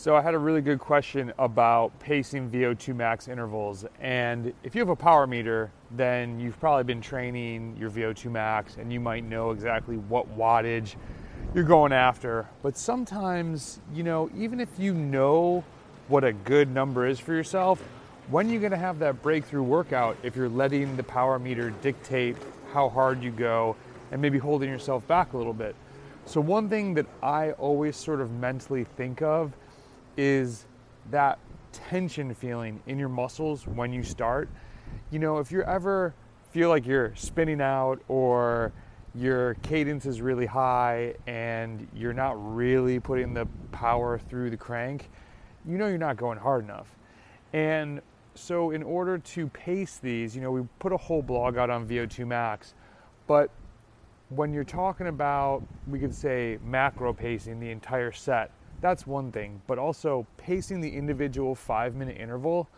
So I had a really good question about pacing VO2 max intervals. And if you have a power meter, then you've probably been training your VO2 max and you might know exactly what wattage you're going after. But sometimes, you know, even if you know what a good number is for yourself, when are you're going to have that breakthrough workout if you're letting the power meter dictate how hard you go and maybe holding yourself back a little bit. So one thing that I always sort of mentally think of is that tension feeling in your muscles when you start. You know, if you ever feel like you're spinning out or your cadence is really high and you're not really putting the power through the crank, you know you're not going hard enough. And so, in order to pace these, you know, we put a whole blog out on VO2 Max, but when you're talking about, we could say macro pacing the entire set, that's one thing, but also pacing the individual five minute interval.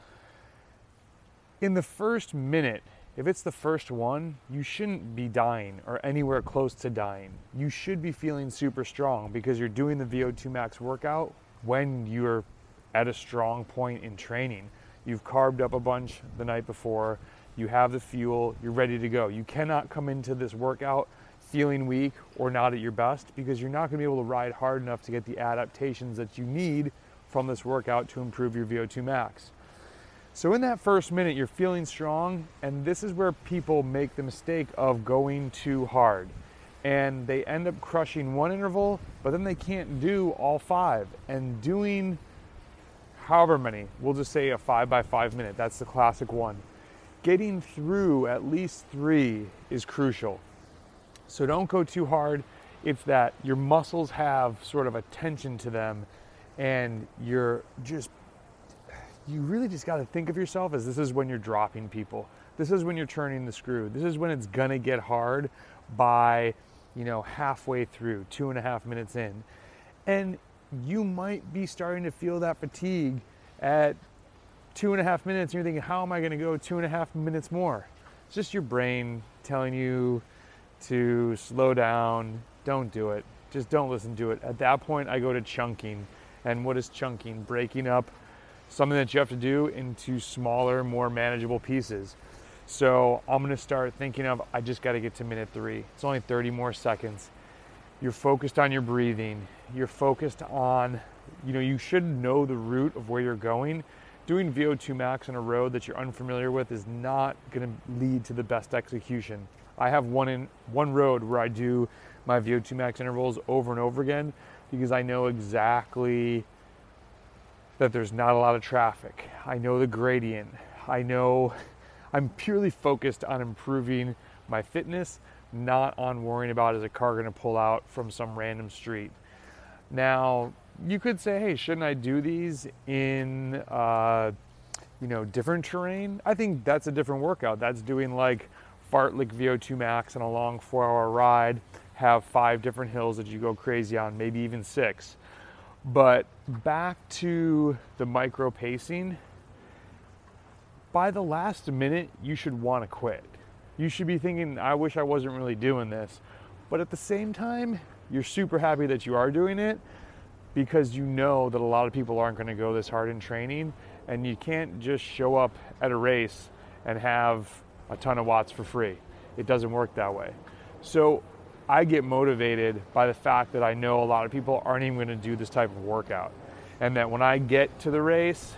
In the first minute, if it's the first one, you shouldn't be dying or anywhere close to dying. You should be feeling super strong because you're doing the VO2 max workout when you're at a strong point in training. You've carbed up a bunch the night before, you have the fuel, you're ready to go. You cannot come into this workout feeling weak or not at your best because you're not going to be able to ride hard enough to get the adaptations that you need from this workout to improve your VO2 max. So, in that first minute, you're feeling strong, and this is where people make the mistake of going too hard. And they end up crushing one interval, but then they can't do all five. And doing however many, we'll just say a five by five minute, that's the classic one. Getting through at least three is crucial. So don't go too hard. It's that your muscles have sort of a tension to them and you're just, you really just got to think of yourself as this is when you're dropping people. This is when you're turning the screw. This is when it's going to get hard by, you know, halfway through, two and a half minutes in. And you might be starting to feel that fatigue at two and a half minutes. And you're thinking, how am I going to go two and a half minutes more? It's just your brain telling you, to slow down, don't do it. Just don't listen to it. At that point, I go to chunking. And what is chunking? Breaking up something that you have to do into smaller, more manageable pieces. So I'm gonna start thinking of, I just gotta get to minute three. It's only 30 more seconds. You're focused on your breathing. You're focused on, you know, you should know the route of where you're going. Doing VO2 max on a road that you're unfamiliar with is not gonna lead to the best execution. I have one in one road where I do my VO2 max intervals over and over again because I know exactly that there's not a lot of traffic. I know the gradient. I know I'm purely focused on improving my fitness, not on worrying about is a car going to pull out from some random street. Now, you could say, hey, shouldn't I do these in, uh, you know, different terrain? I think that's a different workout. That's doing like Fartlek VO2 Max on a long four hour ride have five different hills that you go crazy on, maybe even six. But back to the micro pacing, by the last minute, you should want to quit. You should be thinking, I wish I wasn't really doing this. But at the same time, you're super happy that you are doing it because you know that a lot of people aren't going to go this hard in training and you can't just show up at a race and have a ton of watts for free. It doesn't work that way. So I get motivated by the fact that I know a lot of people aren't even going to do this type of workout. And that when I get to the race,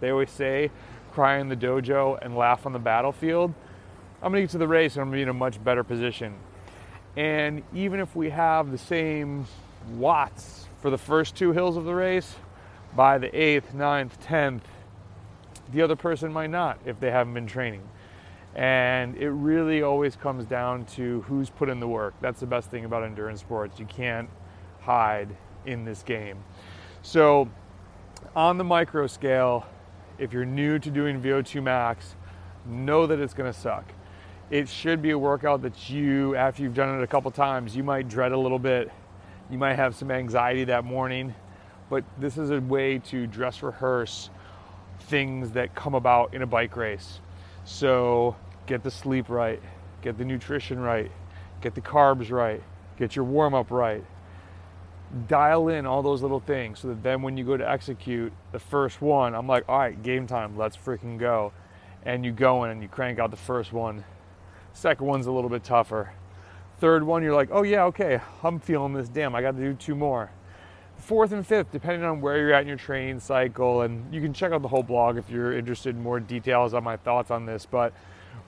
they always say, cry in the dojo and laugh on the battlefield. I'm going to get to the race and I'm going to be in a much better position. And even if we have the same watts for the first two hills of the race, by the eighth, ninth, tenth, the other person might not if they haven't been training. And it really always comes down to who's put in the work. That's the best thing about endurance sports. You can't hide in this game. So, on the micro scale, if you're new to doing VO2 max, know that it's going to suck. It should be a workout that you, after you've done it a couple times, you might dread a little bit. You might have some anxiety that morning, but this is a way to dress rehearse things that come about in a bike race. So get the sleep right, get the nutrition right, get the carbs right, get your warm up right. dial in all those little things so that then when you go to execute the first one, I'm like, all right, game time, let's freaking go. And you go in and you crank out the first one. Second one's a little bit tougher. Third one, you're like, oh yeah, okay, I'm feeling this. Damn, I got to do two more. Fourth and fifth, depending on where you're at in your training cycle, and you can check out the whole blog if you're interested in more details on my thoughts on this. But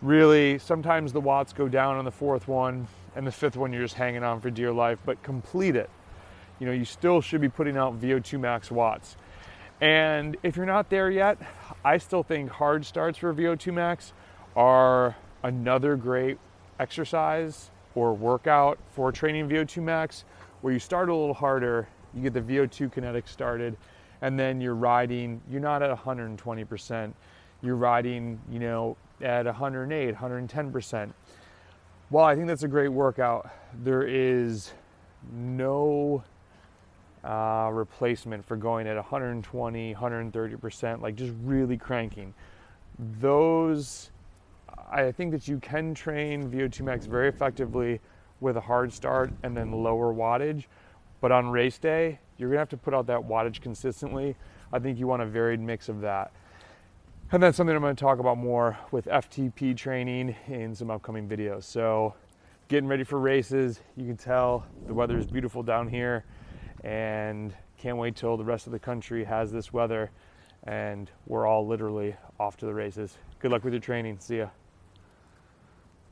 really, sometimes the watts go down on the fourth one, and the fifth one you're just hanging on for dear life, but complete it. You know, you still should be putting out VO2 max watts. And if you're not there yet, I still think hard starts for VO2 max are another great exercise or workout for training VO2 max where you start a little harder, you get the VO2 kinetics started, and then you're riding, you're not at 120%, you're riding, you know, at 108, 110%. While I think that's a great workout, there is no uh, replacement for going at 120, 130%, like just really cranking. Those, I think that you can train VO2 max very effectively with a hard start and then lower wattage. But on race day, you're gonna have to put out that wattage consistently. I think you want a varied mix of that. And that's something I'm gonna talk about more with FTP training in some upcoming videos. So, getting ready for races. You can tell the weather is beautiful down here and can't wait till the rest of the country has this weather and we're all literally off to the races. Good luck with your training. See ya.